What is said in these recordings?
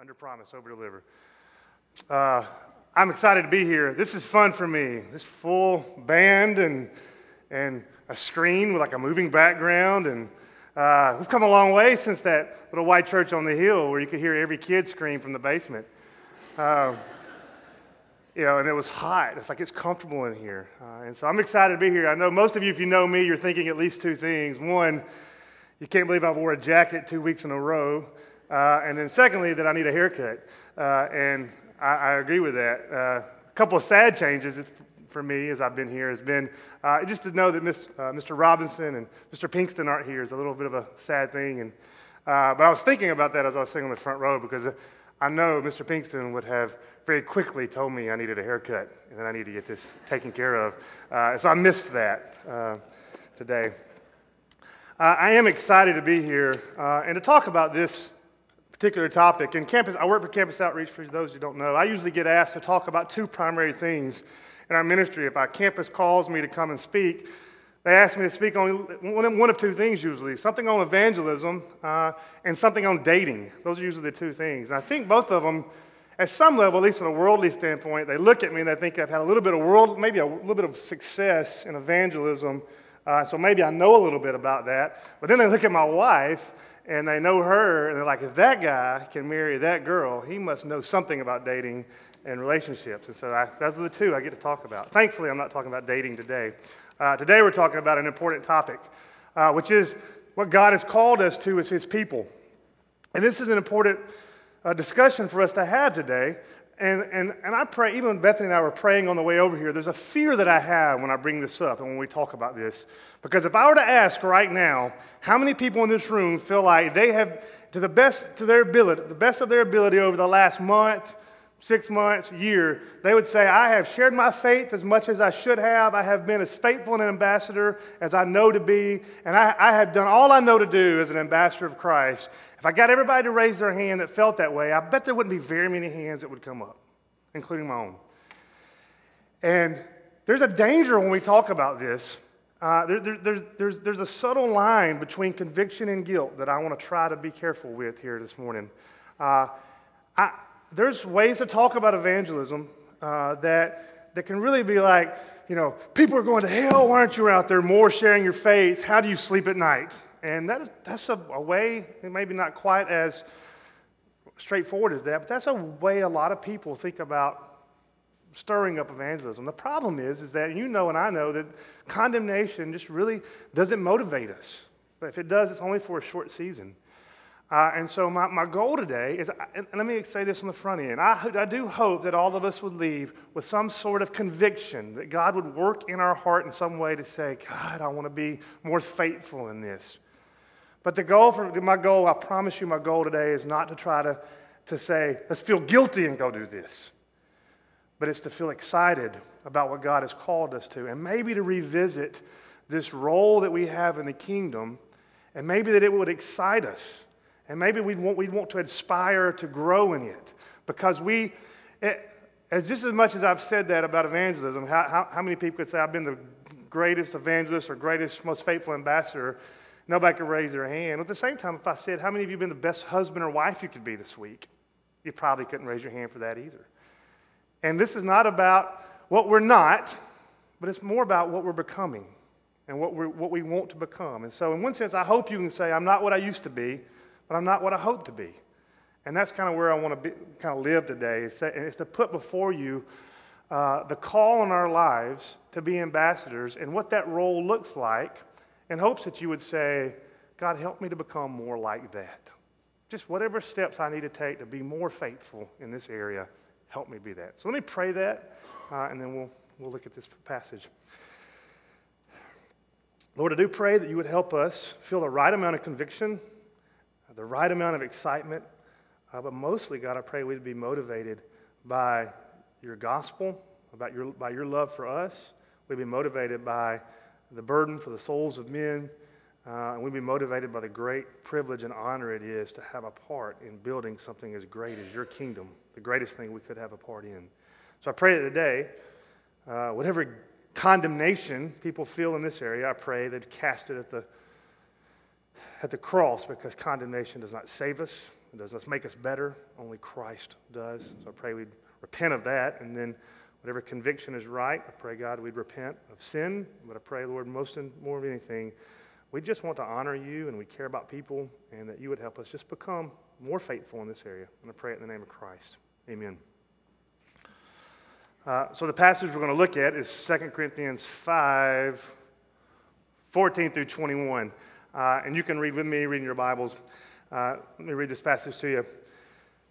under promise, over deliver. Uh, I'm excited to be here. This is fun for me. This full band and, and a screen with like a moving background. And uh, we've come a long way since that little white church on the hill where you could hear every kid scream from the basement. Uh, you know, and it was hot. It's like it's comfortable in here. Uh, and so I'm excited to be here. I know most of you, if you know me, you're thinking at least two things. One, you can't believe I wore a jacket two weeks in a row. Uh, and then secondly, that I need a haircut. Uh, and I, I, agree with that. Uh, a couple of sad changes for me as I've been here has been uh, just to know that Miss, Mr. Uh, Robinson and Mr. Pinkston aren't here is a little bit of a sad thing. And, but I was thinking about that as I was sitting on the front row because I know Mr. Pinkston would have very quickly told me I needed a haircut and that I need to get this taken care of. Uh, so I missed that uh, today. Uh, I am excited to be here and to talk about this particular topic. In campus, I work for Campus Outreach, for those who don't know. I usually get asked to talk about two primary things in our ministry. If our campus calls me to come and speak, they ask me to speak on one of two things usually something on evangelism uh, and something on dating. Those are usually the two things. And I think both of them, at some level, at least from a worldly standpoint, they look at me and they think I've had a little bit of world, maybe a little bit of success in evangelism. Uh, so maybe I know a little bit about that. But then they look at my wife and they know her, and they're like, if that guy can marry that girl, he must know something about dating and relationships. And so I, those are the two I get to talk about. Thankfully, I'm not talking about dating today. Uh, today, we're talking about an important topic, uh, which is what God has called us to as His people. And this is an important uh, discussion for us to have today and, and, and I pray, even Bethany and I were praying on the way over here, there's a fear that I have when I bring this up and when we talk about this. Because if I were to ask right now, how many people in this room feel like they have, to the best to their ability, the best of their ability over the last month, six months, year, they would say, I have shared my faith as much as I should have. I have been as faithful an ambassador as I know to be. And I, I have done all I know to do as an ambassador of Christ. If I got everybody to raise their hand that felt that way, I bet there wouldn't be very many hands that would come up, including my own. And there's a danger when we talk about this. Uh, there, there, there's, there's, there's a subtle line between conviction and guilt that I want to try to be careful with here this morning. Uh, I, there's ways to talk about evangelism uh, that, that can really be like, you know, people are going to hell. Why aren't you out there more sharing your faith? How do you sleep at night? And that is, that's a, a way, maybe not quite as straightforward as that, but that's a way a lot of people think about stirring up evangelism. The problem is, is that you know and I know that condemnation just really doesn't motivate us. But if it does, it's only for a short season. Uh, and so my, my goal today is, and let me say this on the front end. I, I do hope that all of us would leave with some sort of conviction that God would work in our heart in some way to say, God, I want to be more faithful in this. But the goal for my goal, I promise you, my goal today is not to try to, to say, let's feel guilty and go do this. But it's to feel excited about what God has called us to, and maybe to revisit this role that we have in the kingdom, and maybe that it would excite us, and maybe we'd want, we'd want to aspire to grow in it. Because we, it, as just as much as I've said that about evangelism, how, how, how many people could say I've been the greatest evangelist or greatest, most faithful ambassador? Nobody could raise their hand. At the same time, if I said, How many of you have been the best husband or wife you could be this week? You probably couldn't raise your hand for that either. And this is not about what we're not, but it's more about what we're becoming and what, we what we want to become. And so, in one sense, I hope you can say, I'm not what I used to be, but I'm not what I hope to be. And that's kind of where I want to be, kind of live today. It's, and it's to put before you uh, the call in our lives to be ambassadors and what that role looks like in hopes that you would say, God, help me to become more like that. Just whatever steps I need to take to be more faithful in this area, help me be that. So let me pray that, uh, and then we'll, we'll look at this passage. Lord, I do pray that you would help us feel the right amount of conviction, the right amount of excitement, uh, but mostly, God, I pray we'd be motivated by your gospel, about your, by your love for us. We'd be motivated by the burden for the souls of men, uh, and we'd be motivated by the great privilege and honor it is to have a part in building something as great as your kingdom, the greatest thing we could have a part in. So I pray that today, uh, whatever condemnation people feel in this area, I pray they'd cast it at the, at the cross because condemnation does not save us, It doesn't make us better. Only Christ does. So I pray we'd repent of that. And then whatever conviction is right, I pray, God, we'd repent of sin. But I pray, Lord, most and more of anything, we just want to honor you and we care about people and that you would help us just become more faithful in this area. And I pray it in the name of Christ. Amen. Uh, so the passage we're going to look at is 2 Corinthians 5, 14 through 21. Uh, and you can read with me, reading your Bibles. Uh, let me read this passage to you.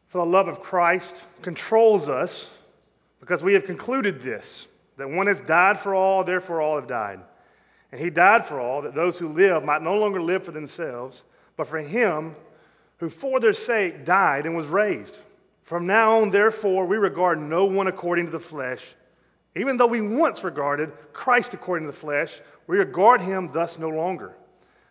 For the love of Christ controls us because we have concluded this that one has died for all, therefore all have died. And he died for all, that those who live might no longer live for themselves, but for him who for their sake died and was raised. From now on, therefore, we regard no one according to the flesh. Even though we once regarded Christ according to the flesh, we regard him thus no longer.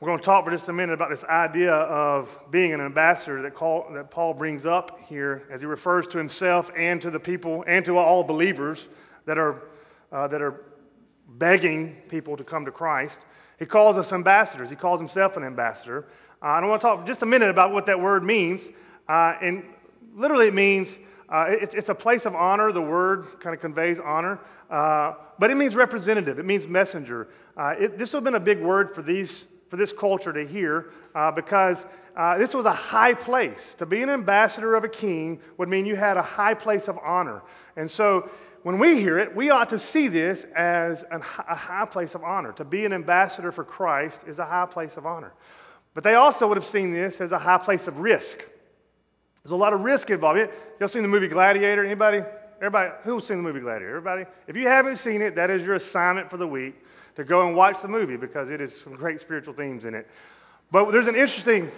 We're going to talk for just a minute about this idea of being an ambassador that, Paul, that Paul brings up here as he refers to himself and to the people and to all believers that are, uh, that are begging people to come to Christ. He calls us ambassadors. He calls himself an ambassador. Uh, and I want to talk for just a minute about what that word means. Uh, and literally, it means uh, it, it's a place of honor. The word kind of conveys honor. Uh, but it means representative, it means messenger. Uh, it, this would have been a big word for, these, for this culture to hear uh, because uh, this was a high place. To be an ambassador of a king would mean you had a high place of honor. And so when we hear it, we ought to see this as an, a high place of honor. To be an ambassador for Christ is a high place of honor. But they also would have seen this as a high place of risk. There's a lot of risk involved. Y'all seen the movie Gladiator? Anybody? Everybody, who's seen the movie Gladiator? Everybody? If you haven't seen it, that is your assignment for the week to go and watch the movie because it is some great spiritual themes in it. But there's an interesting,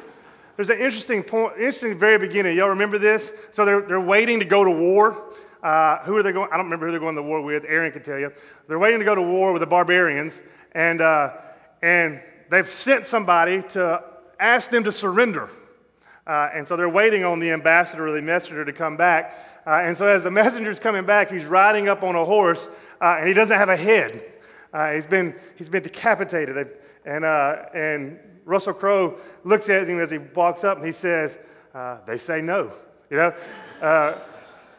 there's an interesting point, interesting very beginning. Y'all remember this? So they're, they're waiting to go to war. Uh, who are they going? I don't remember who they're going to war with. Aaron can tell you. They're waiting to go to war with the barbarians, and uh, and they've sent somebody to ask them to surrender. Uh, and so they're waiting on the ambassador or the messenger to come back. Uh, and so as the messenger's coming back, he's riding up on a horse, uh, and he doesn't have a head. Uh, he's, been, he's been decapitated. And, uh, and Russell Crowe looks at him as he walks up, and he says, uh, they say no. You know?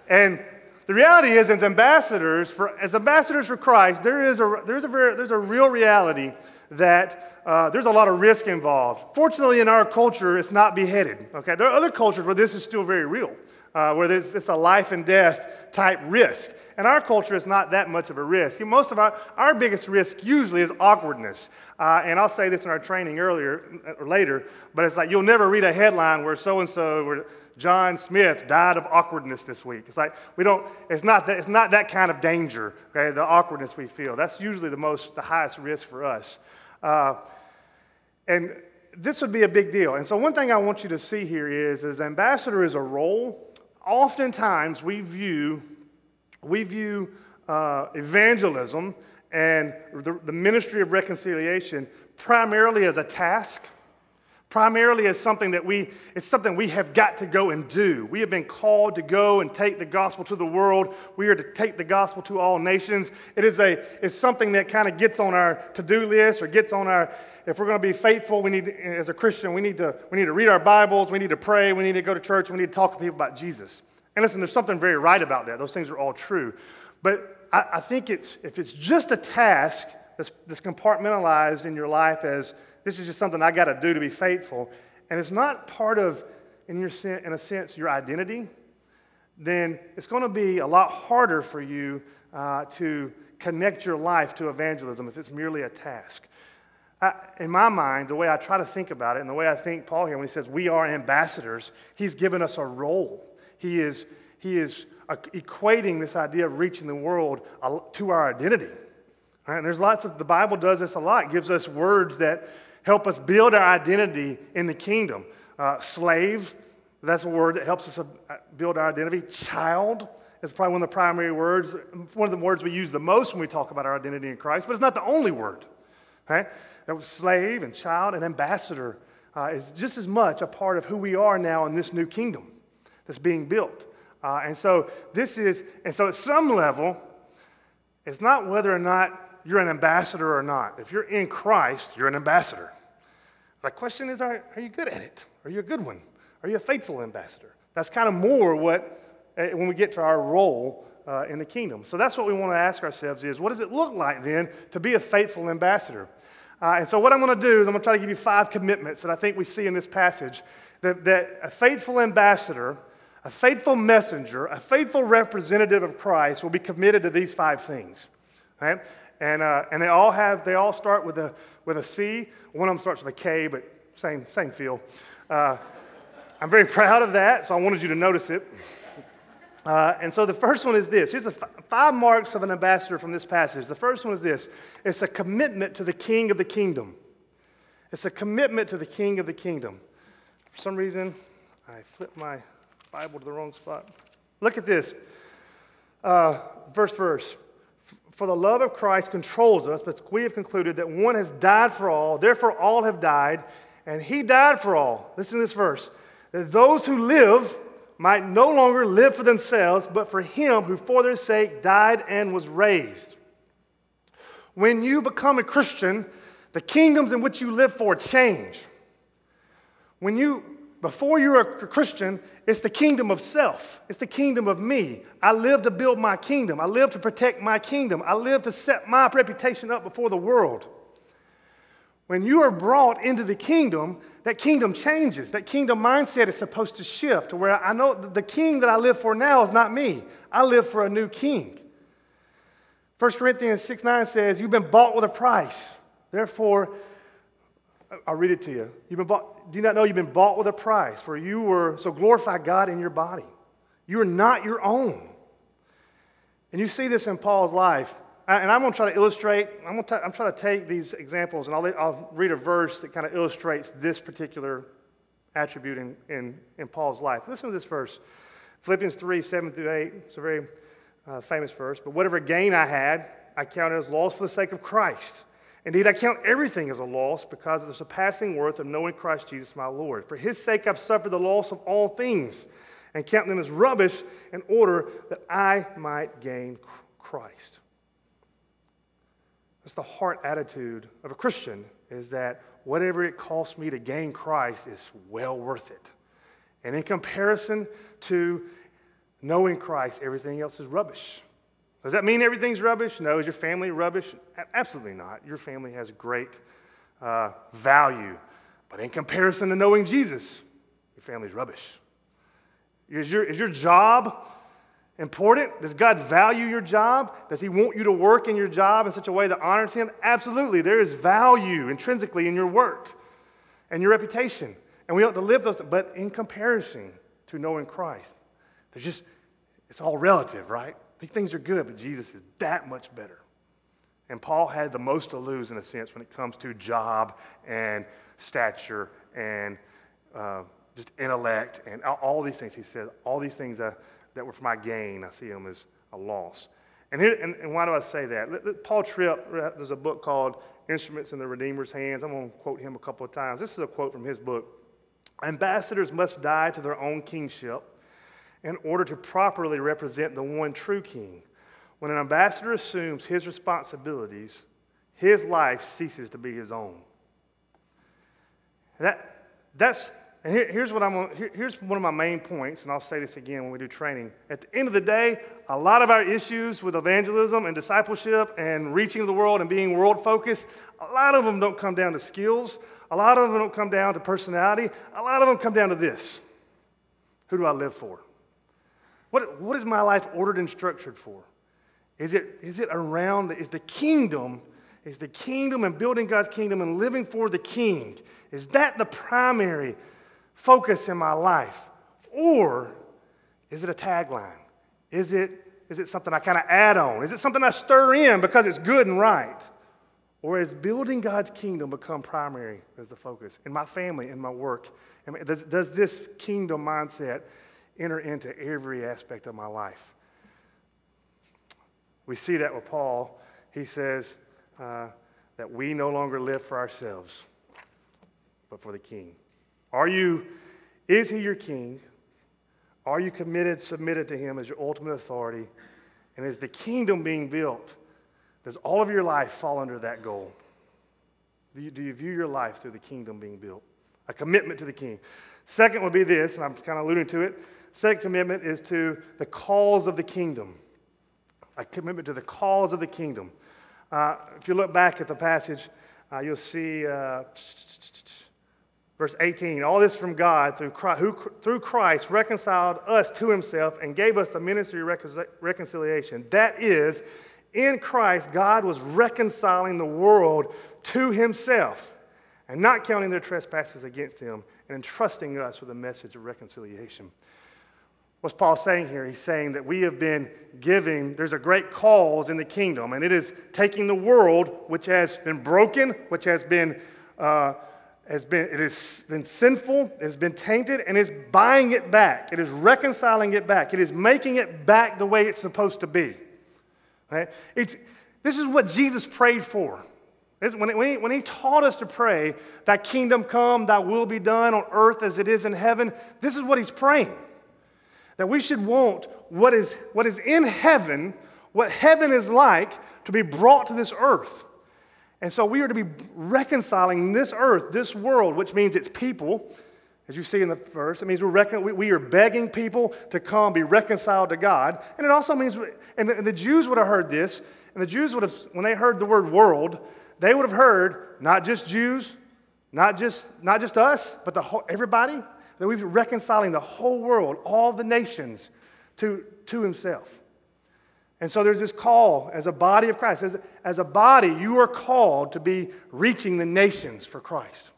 and the reality is, as ambassadors for, as ambassadors for Christ, there is a, there's a, very, there's a real reality that uh, there's a lot of risk involved. Fortunately, in our culture, it's not beheaded. Okay, there are other cultures where this is still very real, uh, where it's, it's, a life and death type risk. In our culture, it's not that much of a risk. most of our, our biggest risk usually is awkwardness. Uh, and I'll say this in our training earlier or later, but it's like you'll never read a headline where so and so, where John Smith died of awkwardness this week. It's like we don't, it's not that, it's not that kind of danger, okay, the awkwardness we feel. That's usually the most, the highest risk for us. Uh, and this would be a big deal. And so, one thing I want you to see here is, as ambassador is a role. Oftentimes, we view we view uh, evangelism and the, the ministry of reconciliation primarily as a task primarily as something that we it's something we have got to go and do. We have been called to go and take the gospel to the world. We are to take the gospel to all nations. It is a it's something that kind of gets on our to-do list or gets on our if we're going to be faithful we need as a christian we need to we need to read our bibles we need to pray we need to go to church we need to talk to people about jesus and listen there's something very right about that those things are all true but i, I think it's if it's just a task that's, that's compartmentalized in your life as this is just something I got to do to be faithful, and it's not part of, in, your, in a sense, your identity, then it's going to be a lot harder for you uh, to connect your life to evangelism if it's merely a task. I, in my mind, the way I try to think about it, and the way I think Paul here, when he says we are ambassadors, he's given us a role. He is, he is equating this idea of reaching the world to our identity. Right? And there's lots of, the Bible does this a lot, it gives us words that help us build our identity in the kingdom. Uh, slave, that's a word that helps us uh, build our identity. Child is probably one of the primary words, one of the words we use the most when we talk about our identity in Christ, but it's not the only word. Right? That was slave and child and ambassador uh, is just as much a part of who we are now in this new kingdom that's being built. Uh, and so this is, and so at some level, it's not whether or not you're an ambassador or not. If you're in Christ, you're an ambassador. The question is, are, are you good at it? Are you a good one? Are you a faithful ambassador? That's kind of more what, uh, when we get to our role uh, in the kingdom. So that's what we want to ask ourselves is, what does it look like then to be a faithful ambassador? Uh, and so, what I'm going to do is, I'm going to try to give you five commitments that I think we see in this passage that, that a faithful ambassador, a faithful messenger, a faithful representative of Christ will be committed to these five things. Right? And, uh, and they all have, they all start with a, with a C. One of them starts with a K, but same, same feel. Uh, I'm very proud of that, so I wanted you to notice it. Uh, and so the first one is this. Here's the f- five marks of an ambassador from this passage. The first one is this it's a commitment to the king of the kingdom. It's a commitment to the king of the kingdom. For some reason, I flipped my Bible to the wrong spot. Look at this. Uh, verse, verse. For the love of Christ controls us, but we have concluded that one has died for all, therefore all have died, and he died for all. Listen to this verse. That those who live might no longer live for themselves, but for him who for their sake died and was raised. When you become a Christian, the kingdoms in which you live for change. When you, before you're a Christian, it's the kingdom of self. It's the kingdom of me. I live to build my kingdom. I live to protect my kingdom. I live to set my reputation up before the world. When you are brought into the kingdom, that kingdom changes. That kingdom mindset is supposed to shift to where I know the king that I live for now is not me. I live for a new king. 1 Corinthians 6 9 says, You've been bought with a price. Therefore, I'll read it to you. You've been bought, do you not know you've been bought with a price? For you were, so glorify God in your body. You are not your own. And you see this in Paul's life. And I'm going to try to illustrate, I'm, going to I'm trying to take these examples and I'll, I'll read a verse that kind of illustrates this particular attribute in, in, in Paul's life. Listen to this verse Philippians 3 7 through 8. It's a very uh, famous verse. But whatever gain I had, I counted as loss for the sake of Christ. Indeed, I count everything as a loss because of the surpassing worth of knowing Christ Jesus my Lord. For his sake, I've suffered the loss of all things and count them as rubbish in order that I might gain Christ that's the heart attitude of a Christian is that whatever it costs me to gain Christ is well worth it. And in comparison to knowing Christ, everything else is rubbish. Does that mean everything's rubbish? No. Is your family rubbish? Absolutely not. Your family has great uh, value. But in comparison to knowing Jesus, your family's rubbish. Is your, is your job important? Does God value your job? Does He want you to work in your job in such a way that honors Him? Absolutely. There is value intrinsically in your work and your reputation. And we ought to live those, but in comparison to knowing Christ, there's just, it's all relative, right? These things are good, but Jesus is that much better. And Paul had the most to lose, in a sense, when it comes to job and stature and uh, just intellect and all these things. He said, all these things. That were for my gain, I see them as a loss. And, here, and, and why do I say that? Paul Tripp, there's a book called Instruments in the Redeemer's Hands. I'm going to quote him a couple of times. This is a quote from his book Ambassadors must die to their own kingship in order to properly represent the one true king. When an ambassador assumes his responsibilities, his life ceases to be his own. That, that's, and here, here's, what I'm, here, here's one of my main points, and I'll say this again when we do training. At the end of the day, a lot of our issues with evangelism and discipleship and reaching the world and being world focused, a lot of them don't come down to skills. A lot of them don't come down to personality. A lot of them come down to this Who do I live for? What, what is my life ordered and structured for? Is it, is it around, is the kingdom Is the kingdom and building God's kingdom and living for the king? Is that the primary focus in my life? Or is it a tagline? Is it, is it something I kind of add on? Is it something I stir in because it's good and right? Or has building God's kingdom become primary as the focus in my family, in my work? Does, does this kingdom mindset enter into every aspect of my life? We see that with Paul. He says uh, that we no longer live for ourselves, but for the king. Are you, is he your king? Are you committed, submitted to him as your ultimate authority? And is the kingdom being built? Does all of your life fall under that goal? Do you, do you view your life through the kingdom being built? A commitment to the king. Second would be this, and I'm kind of alluding to it. Second commitment is to the cause of the kingdom a commitment to the cause of the kingdom. Uh, if you look back at the passage, uh, you'll see uh, verse 18 all this from God through Christ, who through Christ reconciled us to himself and gave us the ministry of reconciliation. That is, in Christ, God was reconciling the world to himself and not counting their trespasses against him and entrusting us with a message of reconciliation. What's Paul saying here? He's saying that we have been giving, there's a great cause in the kingdom, and it is taking the world, which has been broken, which has been, uh, has been, it has been sinful, it has been tainted, and it's buying it back. It is reconciling it back. It is making it back the way it's supposed to be. Right? It's, this is what Jesus prayed for. When, it, when, he, when he taught us to pray, Thy kingdom come, Thy will be done on earth as it is in heaven, this is what he's praying. That we should want what is, what is in heaven, what heaven is like, to be brought to this earth. And so we are to be reconciling this earth, this world, which means it's people. As you see in the verse, it means we're recon- we are begging people to come be reconciled to God. And it also means, and the, and the Jews would have heard this, and the Jews would have, when they heard the word world, they would have heard not just Jews, not just, not just us, but the whole, everybody that we're reconciling the whole world, all the nations, to, to himself. And so there's this call as a body of Christ. As, as a body, you are called to be reaching the nations for Christ.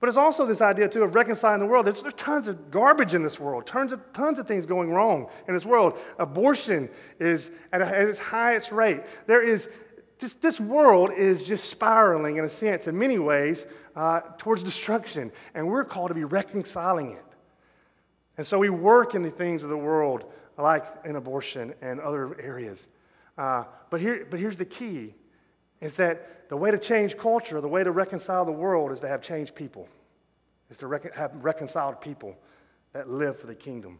But it's also this idea, too, of reconciling the world. There's, there's tons of garbage in this world, tons of, tons of things going wrong in this world. Abortion is at, a, at its highest rate. There is, this, this world is just spiraling, in a sense, in many ways, uh, towards destruction, and we're called to be reconciling it. And so we work in the things of the world, like in abortion and other areas. Uh, but, here, but here's the key is that the way to change culture, the way to reconcile the world, is to have changed people, is to have reconciled people that live for the kingdom.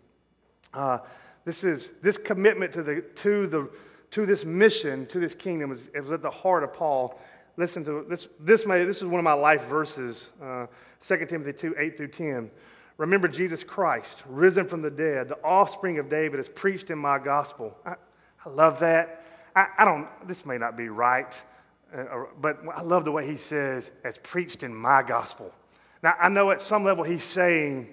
Uh, this is this commitment to the to the to this mission, to this kingdom, is, at the heart of Paul Listen to this. This, may, this is one of my life verses, uh, 2 Timothy 2 8 through 10. Remember Jesus Christ, risen from the dead, the offspring of David, is preached in my gospel. I, I love that. I, I, don't, this may not be right, uh, but I love the way he says, as preached in my gospel. Now, I know at some level he's saying,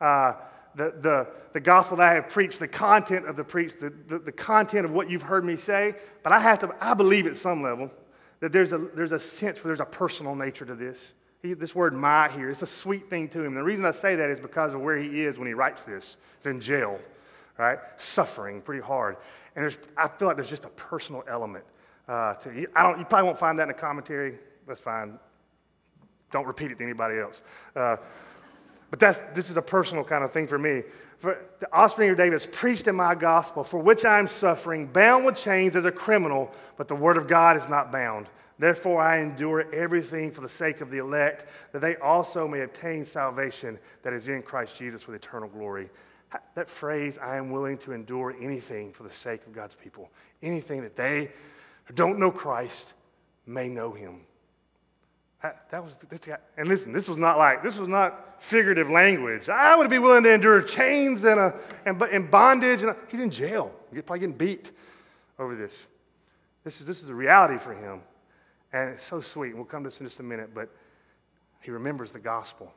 uh, the, the, the gospel that I have preached, the content of the preach, the, the, the, content of what you've heard me say, but I have to, I believe at some level that there's a, there's a sense where there's a personal nature to this. He, this word my here, it's a sweet thing to him. The reason I say that is because of where he is when he writes this. He's in jail, right? Suffering pretty hard. And there's, I feel like there's just a personal element uh, to I don't, You probably won't find that in a commentary. That's fine. Don't repeat it to anybody else. Uh, but that's, this is a personal kind of thing for me. For the offspring of David preached in my gospel, for which I am suffering, bound with chains as a criminal, but the word of God is not bound. Therefore, I endure everything for the sake of the elect, that they also may obtain salvation that is in Christ Jesus with eternal glory. That phrase, I am willing to endure anything for the sake of God's people, anything that they who don't know Christ may know him. That, that was this guy. And listen, this was not like, this was not figurative language. I would be willing to endure chains and, a, and, and bondage. And a, he's in jail. He's probably getting beat over this. This is, this is a reality for him. And it's so sweet. We'll come to this in just a minute, but he remembers the gospel.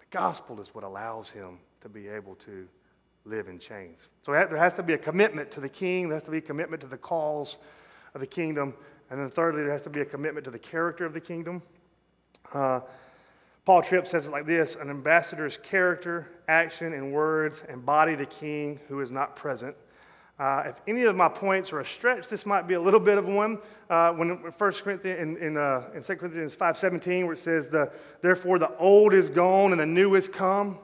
The gospel is what allows him to be able to live in chains. So there has to be a commitment to the king, there has to be a commitment to the cause of the kingdom, And then thirdly, there has to be a commitment to the character of the kingdom. Uh, Paul Tripp says it like this An ambassador's character, action, and words embody the king who is not present. Uh, if any of my points are a stretch, this might be a little bit of one. Uh, when First Corinthians in, in, uh, in 2 Corinthians 5:17, where it says, the, "Therefore the old is gone and the new is come."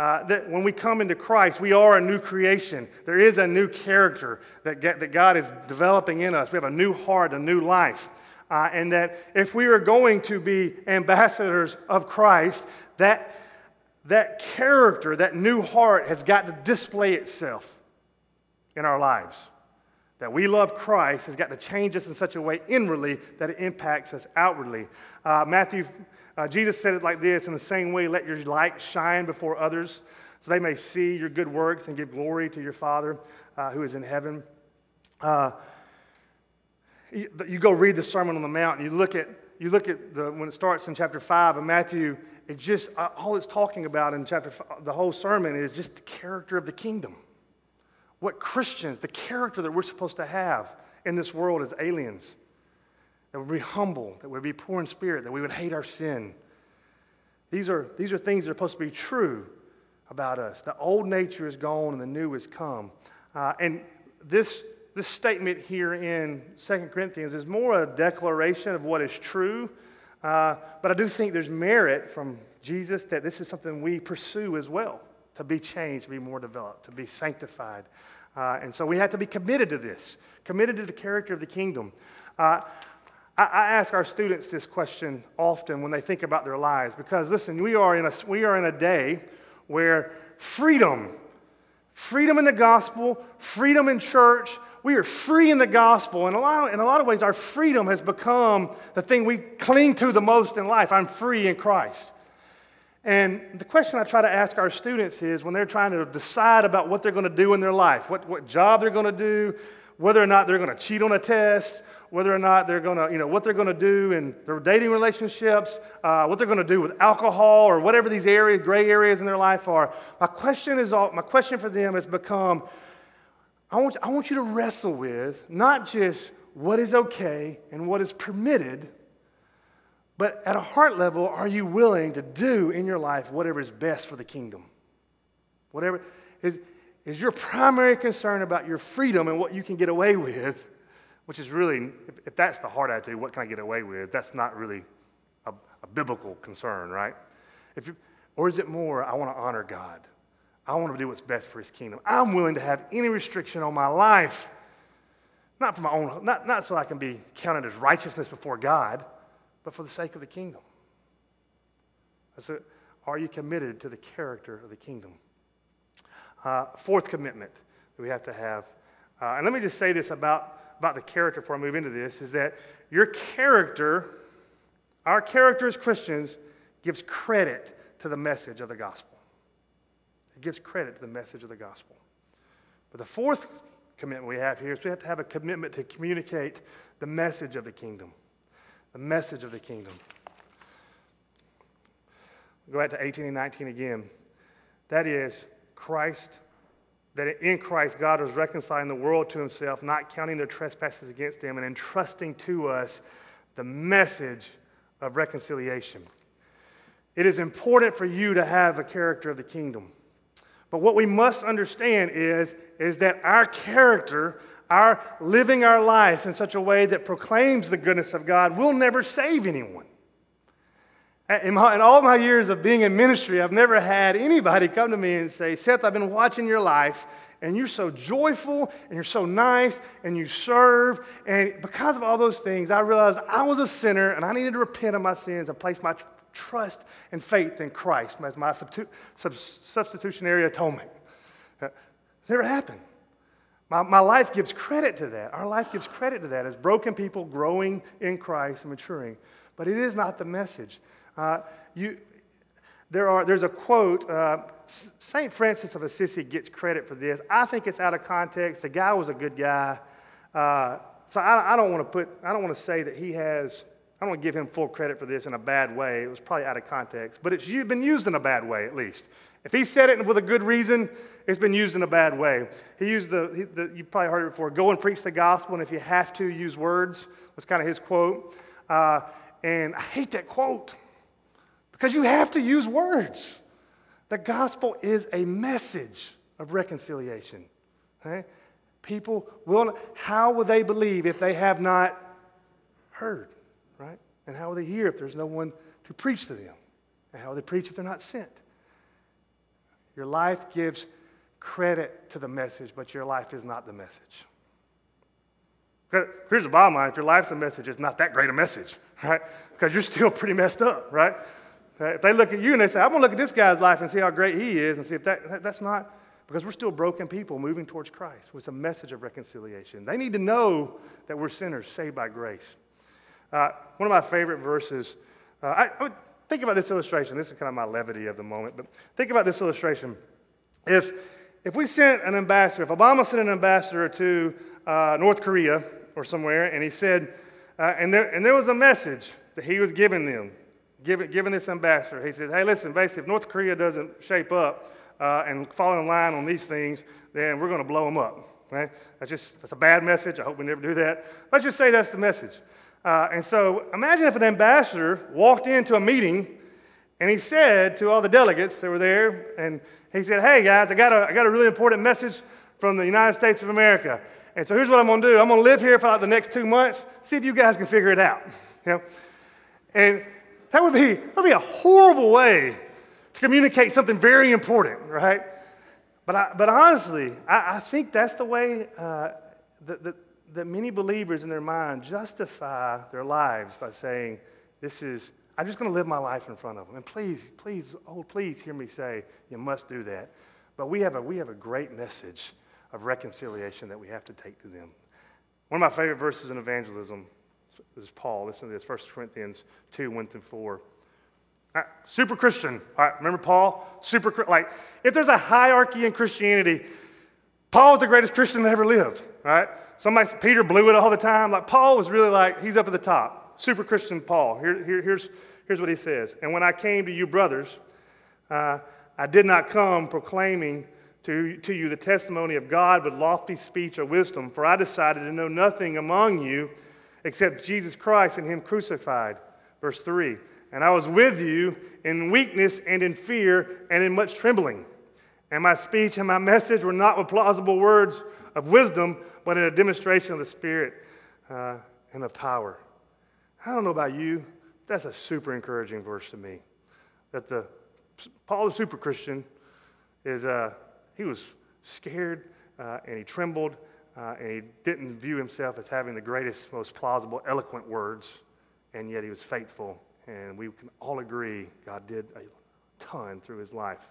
Uh, that when we come into Christ, we are a new creation. There is a new character that, get, that God is developing in us. We have a new heart, a new life. Uh, and that if we are going to be ambassadors of Christ, that, that character, that new heart, has got to display itself in our lives. That we love Christ has got to change us in such a way inwardly that it impacts us outwardly. Uh, Matthew, uh, Jesus said it like this in the same way, let your light shine before others so they may see your good works and give glory to your Father uh, who is in heaven. Uh, you, you, go read the Sermon on the Mount and you look at, you look at the, when it starts in chapter 5 of Matthew, it just, uh, all it's talking about in chapter, five, the whole sermon is just the character of the kingdom what Christians, the character that we're supposed to have in this world as aliens. That we'd be humble, that we'd be poor in spirit, that we would hate our sin. These are, these are things that are supposed to be true about us. The old nature is gone and the new has come. Uh, and this, this statement here in 2 Corinthians is more a declaration of what is true. Uh, but I do think there's merit from Jesus that this is something we pursue as well to be changed, to be more developed, to be sanctified. Uh, and so we have to be committed to this, committed to the character of the kingdom. Uh, I, I, ask our students this question often when they think about their lives because, listen, we are in a, we are in a day where freedom, freedom in the gospel, freedom in church, we are free in the gospel. And a lot of, in a lot of ways, our freedom has become the thing we cling to the most in life. I'm free in Christ. And the question I try to ask our students is when they're trying to decide about what they're going to do in their life, what, what job they're going to do, whether or not they're going to cheat on a test, whether or not they're going to, you know, what they're going to do in their dating relationships, uh, what they're going to do with alcohol or whatever these areas, gray areas in their life are. My question is, all, my question for them has become, I want, I want you to wrestle with not just what is okay and what is permitted, but at a heart level, are you willing to do in your life whatever is best for the kingdom? Whatever is, is your primary concern about your freedom and what you can get away with, which is really, if, if that's the heart attitude, what can I get away with? That's not really a, a biblical concern, right? If you, or is it more, I want to honor God? I want to do what's best for his kingdom. I'm willing to have any restriction on my life, not for my own, not, not so I can be counted as righteousness before God but for the sake of the kingdom. I said, are you committed to the character of the kingdom? Uh, fourth commitment that we have to have, uh, and let me just say this about, about the character before I move into this, is that your character, our character as Christians, gives credit to the message of the gospel. It gives credit to the message of the gospel. But the fourth commitment we have here is we have to have a commitment to communicate the message of the kingdom the message of the kingdom. Go back to 18 and 19 again. That is, Christ, that in Christ God was reconciling the world to himself, not counting their trespasses against them, and entrusting to us the message of reconciliation. It is important for you to have a character of the kingdom. But what we must understand is, is that our character our living our life in such a way that proclaims the goodness of God will never save anyone. In, my, in, all my years of being in ministry, I've never had anybody come to me and say, Seth, I've been watching your life, and you're so joyful, and you're so nice, and you serve. And because of all those things, I realized I was a sinner, and I needed to repent of my sins and place my trust and faith in Christ as my substitutionary atonement. Never happened. My, my life gives credit to that. Our life gives credit to that as broken people growing in Christ and maturing. But it is not the message. Uh, you, there are, there's a quote, uh, St. Francis of Assisi gets credit for this. I think it's out of context. The guy was a good guy. Uh, so I, I, don't want to put, I don't want to say that he has I don't want to give him full credit for this in a bad way. It was probably out of context, but it's been used in a bad way at least. If he said it with a good reason, it's been used in a bad way. He used the, the you probably heard it before go and preach the gospel, and if you have to, use words, was kind of his quote. Uh, and I hate that quote because you have to use words. The gospel is a message of reconciliation. Okay? People will, how will they believe if they have not heard, right? And how will they hear if there's no one to preach to them? And how will they preach if they're not sent? Your life gives credit to the message, but your life is not the message. Here's the bottom line if your life's a message, it's not that great a message, right? Because you're still pretty messed up, right? If they look at you and they say, I'm going to look at this guy's life and see how great he is and see if that, that's not, because we're still broken people moving towards Christ. It's a message of reconciliation. They need to know that we're sinners saved by grace. Uh, one of my favorite verses, uh, I, I think about this illustration. This is kind of my levity of the moment, but think about this illustration. If, if we sent an ambassador, if Obama sent an ambassador to uh, North Korea or somewhere, and he said, uh, and, there, and there was a message that he was giving them, giving, giving this ambassador. He said, hey, listen, basically, if North Korea doesn't shape up uh, and fall in line on these things, then we're going to blow them up. Right? That's just that's a bad message. I hope we never do that. Let's just say that's the message. Uh, and so imagine if an ambassador walked into a meeting and he said to all the delegates that were there, and he said, Hey guys, I got a, I got a really important message from the United States of America. And so here's what I'm going to do I'm going to live here for like the next two months, see if you guys can figure it out. You know? And that would be, that would be a horrible way to communicate something very important, right? But, I, but honestly, I, I think that's the way uh, that, that, that many believers in their mind justify their lives by saying, This is, I'm just going to live my life in front of them. And please, please, oh, please hear me say, You must do that. But we have a, we have a great message of reconciliation that we have to take to them. One of my favorite verses in evangelism is Paul. Listen to this 1 Corinthians 2 1 through 4. Right, super Christian. All right, remember Paul? Super, like, if there's a hierarchy in Christianity, Paul is the greatest Christian that ever lived, right? Somebody, Peter blew it all the time. Like, Paul was really like, he's up at the top. Super Christian Paul. Here, here, here's, here's what he says. And when I came to you, brothers, uh, I did not come proclaiming to, to you the testimony of God with lofty speech or wisdom, for I decided to know nothing among you except Jesus Christ and Him crucified. Verse 3 And I was with you in weakness and in fear and in much trembling. And my speech and my message were not with plausible words of wisdom, but in a demonstration of the Spirit uh, and the power. I don't know about you, that's a super encouraging verse to me. That the Paul, the super Christian, is uh, he was scared uh, and he trembled uh, and he didn't view himself as having the greatest, most plausible, eloquent words, and yet he was faithful. And we can all agree God did a ton through his life.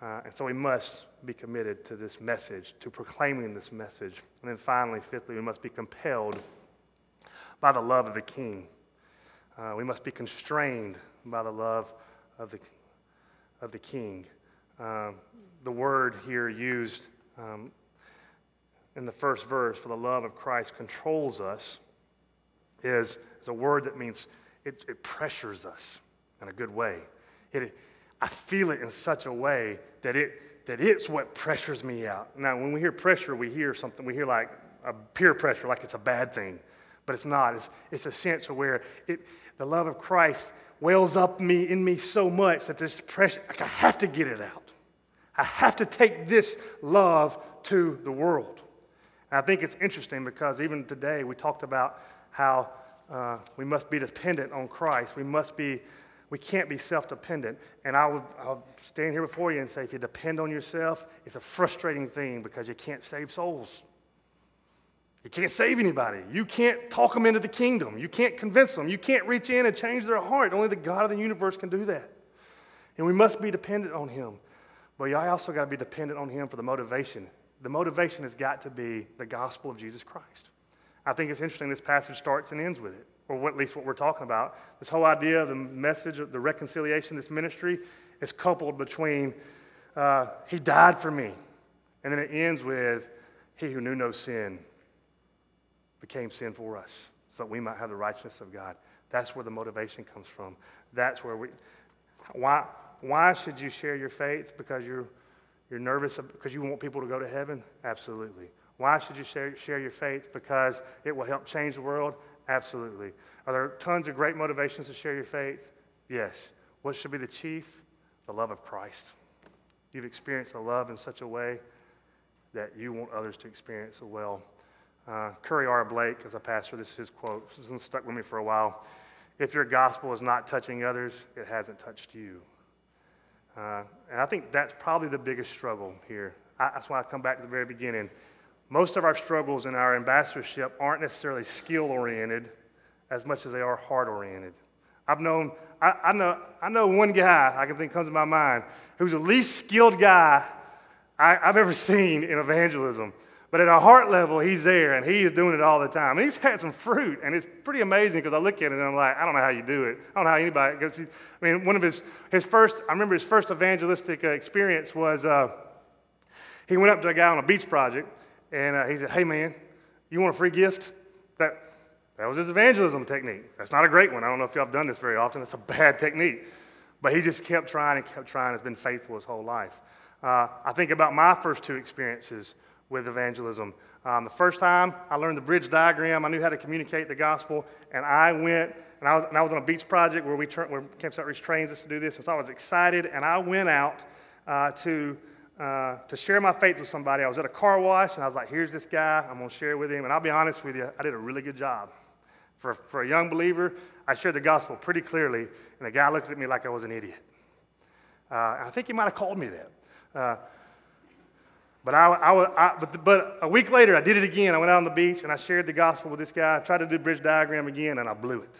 Uh, and so we must be committed to this message, to proclaiming this message. And then finally, fifthly, we must be compelled by the love of the King. Uh, we must be constrained by the love of the, of the King. Um, the word here used um, in the first verse for the love of Christ controls us is, is a word that means it, it pressures us in a good way. It, I feel it in such a way that, it, that it's what pressures me out. Now, when we hear pressure, we hear something, we hear like a peer pressure, like it's a bad thing. But it's not. It's, it's a sense of where it, the love of Christ wells up me in me so much that this pressure, like I have to get it out. I have to take this love to the world. And I think it's interesting because even today we talked about how uh, we must be dependent on Christ. We must be, we can't be self-dependent. And I will, I'll stand here before you and say, if you depend on yourself, it's a frustrating thing because you can't save souls. You can't save anybody. You can't talk them into the kingdom. You can't convince them. You can't reach in and change their heart. Only the God of the universe can do that. And we must be dependent on Him. But I also got to be dependent on Him for the motivation. The motivation has got to be the gospel of Jesus Christ. I think it's interesting this passage starts and ends with it, or at least what we're talking about. This whole idea of the message of the reconciliation, this ministry, is coupled between uh, He died for me, and then it ends with He who knew no sin became sin for us, so that we might have the righteousness of God. That's where the motivation comes from. That's where we, why, why should you share your faith? Because you're, you're nervous, because you want people to go to heaven? Absolutely. Why should you share, share your faith? Because it will help change the world? Absolutely. Are there tons of great motivations to share your faith? Yes. What should be the chief? The love of Christ. You've experienced the love in such a way that you want others to experience as well. Uh, Curry R. Blake, as a pastor, this is his quote. This has stuck with me for a while. If your gospel is not touching others, it hasn't touched you. Uh, and I think that's probably the biggest struggle here. I, that's why I come back to the very beginning. Most of our struggles in our ambassadorship aren't necessarily skill oriented as much as they are heart oriented. I've known, I, I, know, I know one guy I can think comes to my mind who's the least skilled guy I, I've ever seen in evangelism. But at a heart level, he's there and he is doing it all the time. And he's had some fruit, and it's pretty amazing because I look at it and I'm like, I don't know how you do it. I don't know how anybody. He, I mean, one of his, his first, I remember his first evangelistic uh, experience was uh, he went up to a guy on a beach project and uh, he said, Hey man, you want a free gift? That, that was his evangelism technique. That's not a great one. I don't know if y'all have done this very often. It's a bad technique. But he just kept trying and kept trying, has been faithful his whole life. Uh, I think about my first two experiences with evangelism. Um, the first time I learned the bridge diagram, I knew how to communicate the gospel, and I went and I was, and I was on a beach project where we tra- where Campus Outreach trains us to do this, and so I was excited, and I went out uh, to uh, to share my faith with somebody. I was at a car wash, and I was like, "Here's this guy. I'm going to share with him." And I'll be honest with you, I did a really good job. For for a young believer, I shared the gospel pretty clearly, and the guy looked at me like I was an idiot. Uh, I think he might have called me that. Uh, but, I, I, I, but, but a week later, I did it again. I went out on the beach and I shared the gospel with this guy. I tried to do bridge diagram again, and I blew it.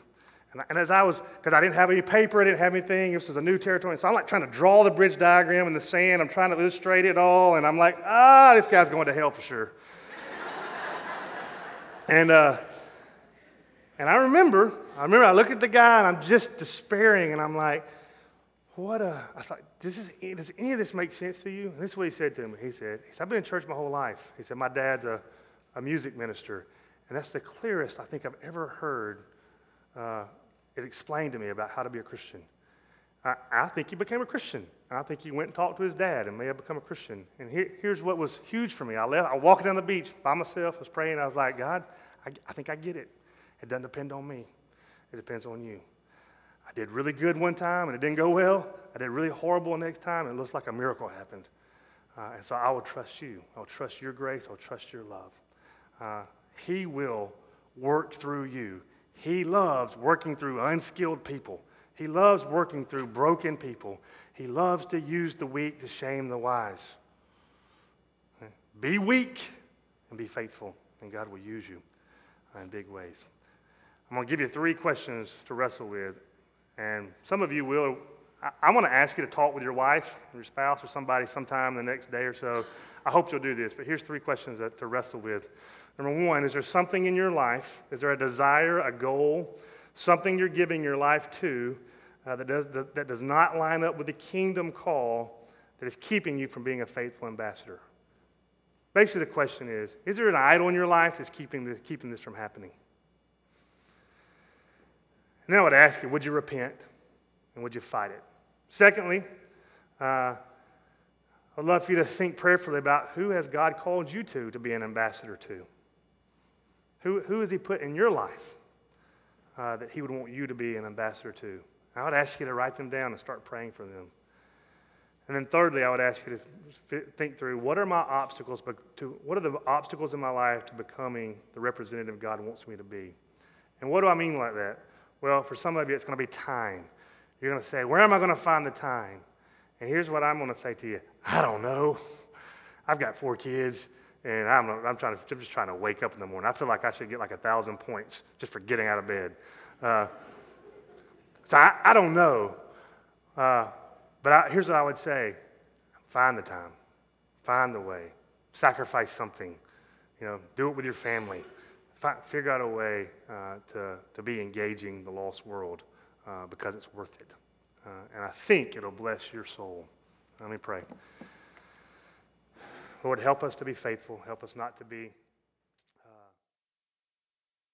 And, and as I was, because I didn't have any paper, I didn't have anything. This was a new territory. So I'm like trying to draw the bridge diagram in the sand. I'm trying to illustrate it all. And I'm like, ah, this guy's going to hell for sure. and, uh, and I remember, I remember I look at the guy and I'm just despairing. And I'm like, what a, I thought, does, this, does any of this make sense to you? And this is what he said to me. He said, he said I've been in church my whole life. He said, my dad's a, a music minister. And that's the clearest I think I've ever heard uh, it explained to me about how to be a Christian. I, I, think he became a Christian. I think he went and talked to his dad and may have become a Christian. And here, here's what was huge for me. I left, I walked down the beach by myself, I was praying. I was like, God, I, I think I get it. It doesn't depend on me. It depends on you. I did really good one time and it didn't go well. I did really horrible next time and it looks like a miracle happened. Uh, and so I will trust you. I'll trust your grace. I'll trust your love. Uh, he will work through you. He loves working through unskilled people. He loves working through broken people. He loves to use the weak to shame the wise. Be weak and be faithful, and God will use you in big ways. I'm going to give you three questions to wrestle with and some of you will, I, I want to ask you to talk with your wife, your spouse, or somebody sometime the next day or so. I hope you'll do this, but here's three questions that, to wrestle with. Number one, is there something in your life? Is there a desire, a goal, something you're giving your life to uh, that, does, that, does not line up with the kingdom call that is keeping you from being a faithful ambassador? Basically, the question is Is there an idol in your life that's keeping, the, keeping this from happening? And then I would ask you, would you repent and would you fight it? Secondly, uh, I'd love for you to think prayerfully about who has God called you to to be an ambassador to? Who, who has He put in your life uh, that He would want you to be an ambassador to? I would ask you to write them down and start praying for them. And then thirdly, I would ask you to think through what are my obstacles to what are the obstacles in my life to becoming the representative God wants me to be? And what do I mean like that? Well, for some of you, it's going to be time. You're going to say, Where am I going to find the time? And here's what I'm going to say to you I don't know. I've got four kids, and I'm, I'm, trying to, I'm just trying to wake up in the morning. I feel like I should get like a thousand points just for getting out of bed. Uh, so I, I, don't know. Uh, but I, here's what I would say find the time, find the way, sacrifice something, you know, do it with your family figure out a way uh, to, to be engaging the lost world uh, because it's worth it. Uh, and I think it'll bless your soul. Let me pray. Lord, help us to be faithful. Help us not to be